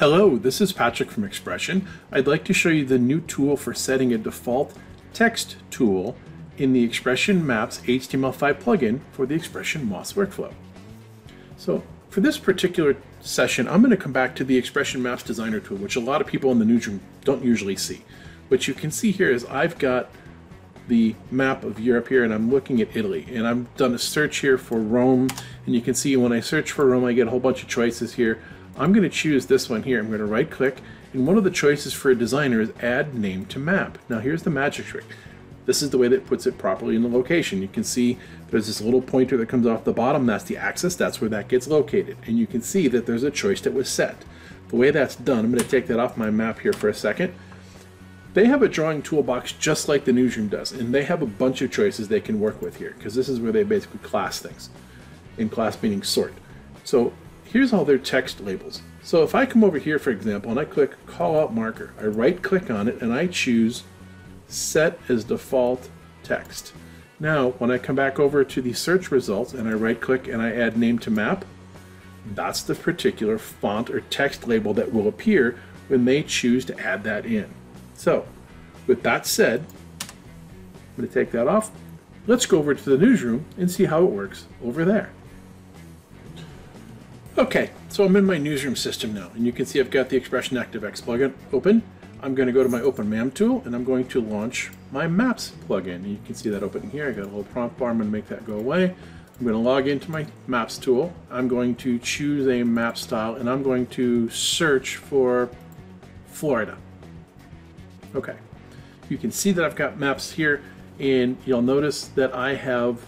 Hello, this is Patrick from XPression. I'd like to show you the new tool for setting a default text tool in the XPression Maps HTML5 plugin for the XPression MOS workflow. So for this particular session, I'm going to come back to the XPression Maps Designer tool, which a lot of people in the newsroom don't usually see. What you can see here is I've got the map of Europe here and I'm looking at Italy and I've done a search here for Rome and you can see when I search for Rome I get a whole bunch of choices here I'm going to choose this one here. I'm going to right click and one of the choices for a designer is add name to map. Now here's the magic trick. This is the way that puts it properly in the location. You can see there's this little pointer that comes off the bottom. That's the axis. That's where that gets located. And you can see that there's a choice that was set. The way that's done, I'm going to take that off my map here for a second. They have a drawing toolbox just like the newsroom does, and they have a bunch of choices they can work with here because this is where they basically class things. In class meaning sort. So here's all their text labels. So if I come over here, for example, and I click call out marker, I right click on it and I choose set as default text. Now, when I come back over to the search results and I right click and I add name to map, that's the particular font or text label that will appear when they choose to add that in. So, with that said, I'm going to take that off. Let's go over to the newsroom and see how it works over there. Okay, so I'm in my newsroom system now, and you can see I've got the XPression ActiveX plugin open. I'm going to go to my Open MAM tool, and I'm going to launch my Maps plugin. And you can see that open here. I got a little prompt bar. I'm going to make that go away. I'm going to log into my Maps tool. I'm going to choose a map style, and I'm going to search for Florida. Okay, you can see that I've got maps here, and you'll notice that I have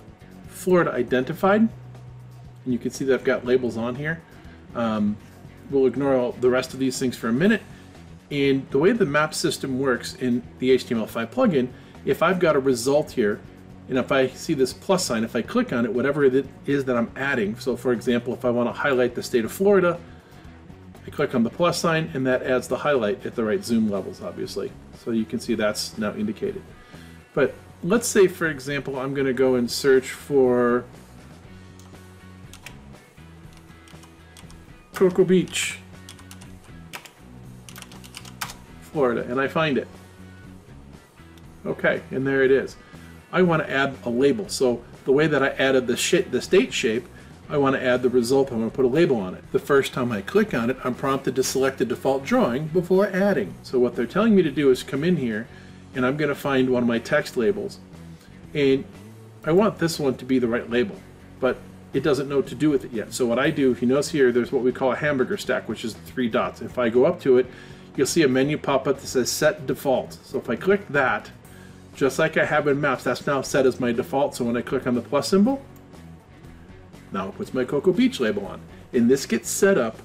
Florida identified and you can see that I've got labels on here. Um, we'll ignore all the rest of these things for a minute. And the way the map system works in the HTML5 plugin, if I've got a result here, and if I see this plus sign, if I click on it, whatever it is that I'm adding, so for example, if I want to highlight the state of Florida, I click on the plus sign and that adds the highlight at the right zoom levels, obviously. So you can see that's now indicated. But let's say, for example, I'm going to go and search for Cocoa Beach, Florida, and I find it. Okay, and there it is. I want to add a label. So the way that I added the, sh the state shape, I want to add the result. I'm going to put a label on it. The first time I click on it, I'm prompted to select the default drawing before adding. So what they're telling me to do is come in here, and I'm going to find one of my text labels. And I want this one to be the right label. But it doesn't know what to do with it yet. So what I do, if you notice here, there's what we call a hamburger stack, which is three dots. If I go up to it, you'll see a menu pop up that says set default. So if I click that, just like I have in maps, that's now set as my default. So when I click on the plus symbol, now it puts my Cocoa Beach label on. And this gets set up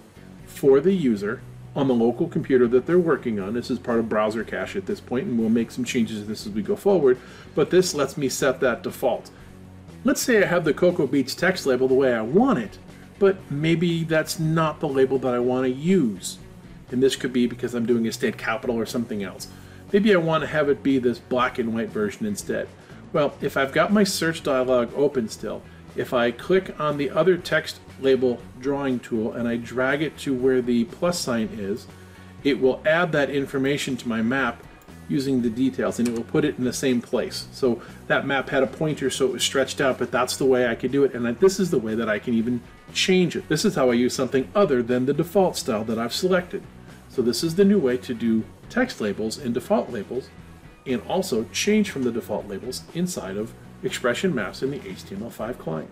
for the user on the local computer that they're working on. This is part of browser cache at this point, and we'll make some changes to this as we go forward. But this lets me set that default. Let's say I have the Cocoa Beach text label the way I want it, but maybe that's not the label that I want to use. And this could be because I'm doing a state capital or something else. Maybe I want to have it be this black and white version instead. Well, if I've got my search dialog open still, if I click on the other text label drawing tool and I drag it to where the plus sign is, it will add that information to my map using the details and it will put it in the same place. So that map had a pointer so it was stretched out, but that's the way I could do it. And this is the way that I can even change it. This is how I use something other than the default style that I've selected. So this is the new way to do text labels and default labels and also change from the default labels inside of XPression maps in the HTML5 client.